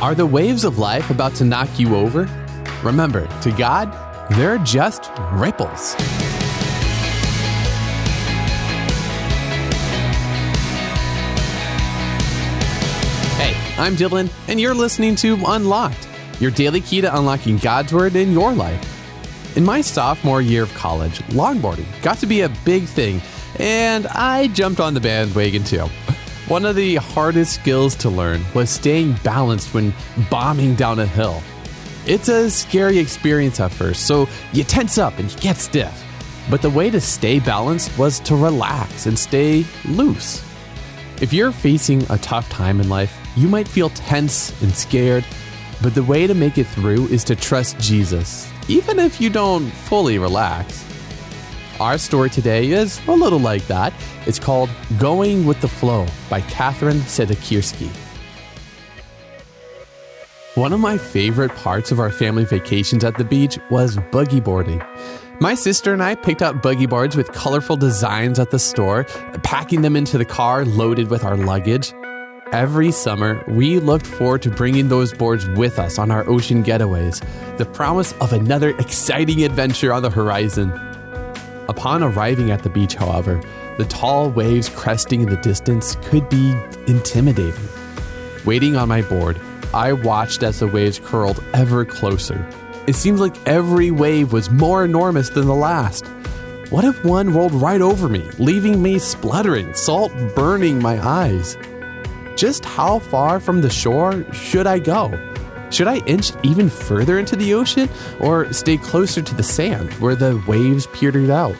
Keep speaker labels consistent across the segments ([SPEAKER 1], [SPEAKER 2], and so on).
[SPEAKER 1] Are the waves of life about to knock you over? Remember, to God, they're just ripples. Hey, I'm Dylan, and you're listening to Unlocked, your daily key to unlocking God's Word in your life. In my sophomore year of college, longboarding got to be a big thing, and I jumped on the bandwagon too. One of the hardest skills to learn was staying balanced when bombing down a hill. It's a scary experience at first, so you tense up and you get stiff. But the way to stay balanced was to relax and stay loose. If you're facing a tough time in life, you might feel tense and scared, but the way to make it through is to trust Jesus, even if you don't fully relax. Our story today is a little like that. It's called Going with the Flow by Catherine Sedekirski. One of my favorite parts of our family vacations at the beach was boogie boarding. My sister and I picked up boogie boards with colorful designs at the store, packing them into the car loaded with our luggage. Every summer, we looked forward to bringing those boards with us on our ocean getaways, the promise of another exciting adventure on the horizon. Upon arriving at the beach, however, the tall waves cresting in the distance could be intimidating. Waiting on my board, I watched as the waves curled ever closer. It seemed like every wave was more enormous than the last. What if one rolled right over me, leaving me spluttering, salt burning my eyes? Just how far from the shore should I go? Should I inch even further into the ocean or stay closer to the sand where the waves petered out?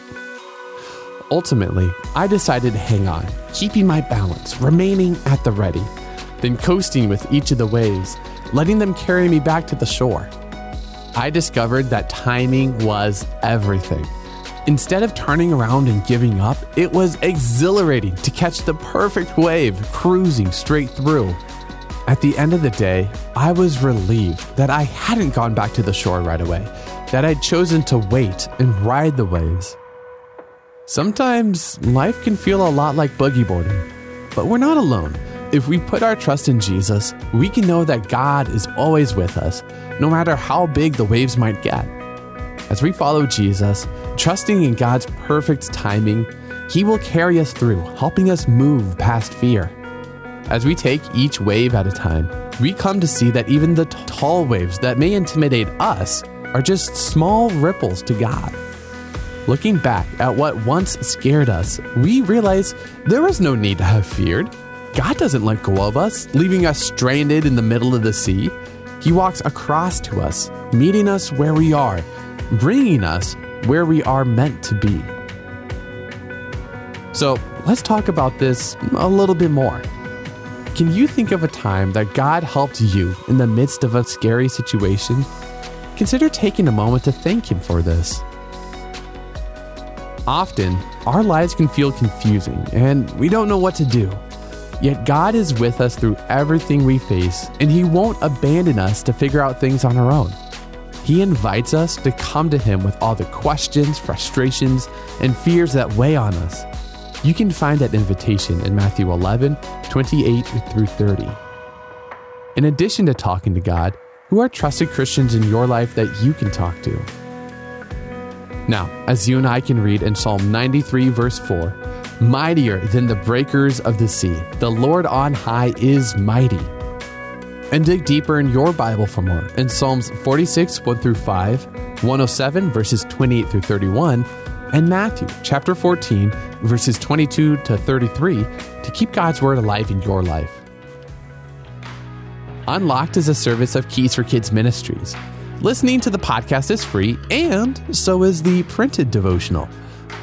[SPEAKER 1] Ultimately, I decided to hang on, keeping my balance, remaining at the ready, then coasting with each of the waves, letting them carry me back to the shore. I discovered that timing was everything. Instead of turning around and giving up, it was exhilarating to catch the perfect wave cruising straight through. At the end of the day, I was relieved that I hadn't gone back to the shore right away, that I'd chosen to wait and ride the waves. Sometimes life can feel a lot like boogie boarding, but we're not alone. If we put our trust in Jesus, we can know that God is always with us, no matter how big the waves might get. As we follow Jesus, trusting in God's perfect timing, He will carry us through, helping us move past fear. As we take each wave at a time, we come to see that even the t- tall waves that may intimidate us are just small ripples to God. Looking back at what once scared us, we realize there was no need to have feared. God doesn't let go of us, leaving us stranded in the middle of the sea. He walks across to us, meeting us where we are, bringing us where we are meant to be. So let's talk about this a little bit more. Can you think of a time that God helped you in the midst of a scary situation? Consider taking a moment to thank Him for this. Often, our lives can feel confusing and we don't know what to do. Yet God is with us through everything we face, and He won't abandon us to figure out things on our own. He invites us to come to Him with all the questions, frustrations, and fears that weigh on us. You can find that invitation in Matthew 11, 28 through 30. In addition to talking to God, who are trusted Christians in your life that you can talk to? Now, as you and I can read in Psalm 93, verse 4, mightier than the breakers of the sea, the Lord on high is mighty. And dig deeper in your Bible for more in Psalms 46, 1 through 5, 107, verses 28 through 31, and Matthew chapter 14, verses 22 to 33 to keep God's Word alive in your life. Unlocked is a service of Keys for Kids Ministries. Listening to the podcast is free, and so is the printed devotional.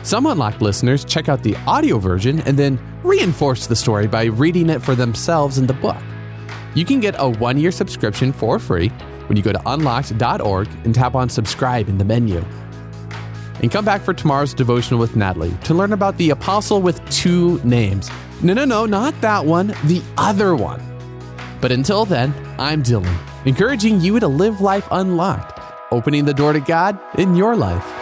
[SPEAKER 1] Some Unlocked listeners check out the audio version and then reinforce the story by reading it for themselves in the book. You can get a one year subscription for free when you go to unlocked.org and tap on subscribe in the menu. And come back for tomorrow's devotional with Natalie to learn about the apostle with two names. No, no, no, not that one, the other one. But until then, I'm Dylan, encouraging you to live life unlocked, opening the door to God in your life.